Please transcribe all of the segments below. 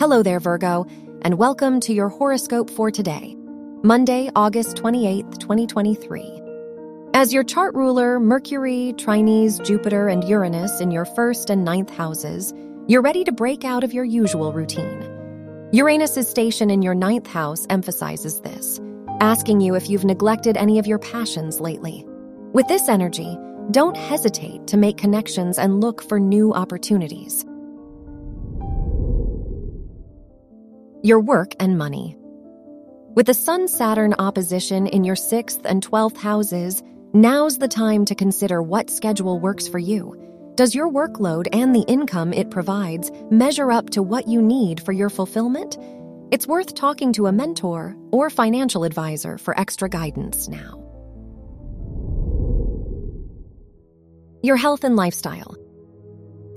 Hello there, Virgo, and welcome to your horoscope for today, Monday, August 28th, 2023. As your chart ruler, Mercury, Trines, Jupiter, and Uranus in your first and ninth houses, you're ready to break out of your usual routine. Uranus's station in your ninth house emphasizes this, asking you if you've neglected any of your passions lately. With this energy, don't hesitate to make connections and look for new opportunities. Your work and money. With the Sun Saturn opposition in your sixth and twelfth houses, now's the time to consider what schedule works for you. Does your workload and the income it provides measure up to what you need for your fulfillment? It's worth talking to a mentor or financial advisor for extra guidance now. Your health and lifestyle.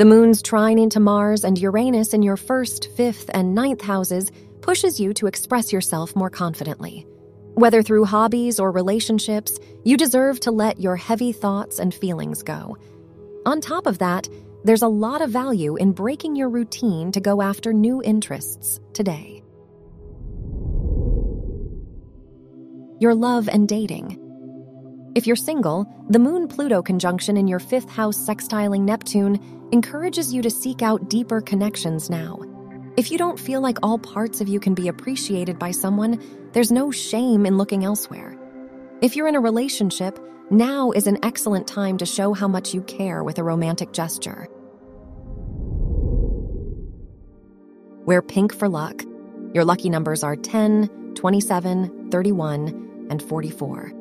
The moon's trine into Mars and Uranus in your first, fifth, and ninth houses pushes you to express yourself more confidently. Whether through hobbies or relationships, you deserve to let your heavy thoughts and feelings go. On top of that, there's a lot of value in breaking your routine to go after new interests today. Your love and dating. If you're single, the Moon Pluto conjunction in your fifth house sextiling Neptune encourages you to seek out deeper connections now. If you don't feel like all parts of you can be appreciated by someone, there's no shame in looking elsewhere. If you're in a relationship, now is an excellent time to show how much you care with a romantic gesture. Wear pink for luck. Your lucky numbers are 10, 27, 31, and 44.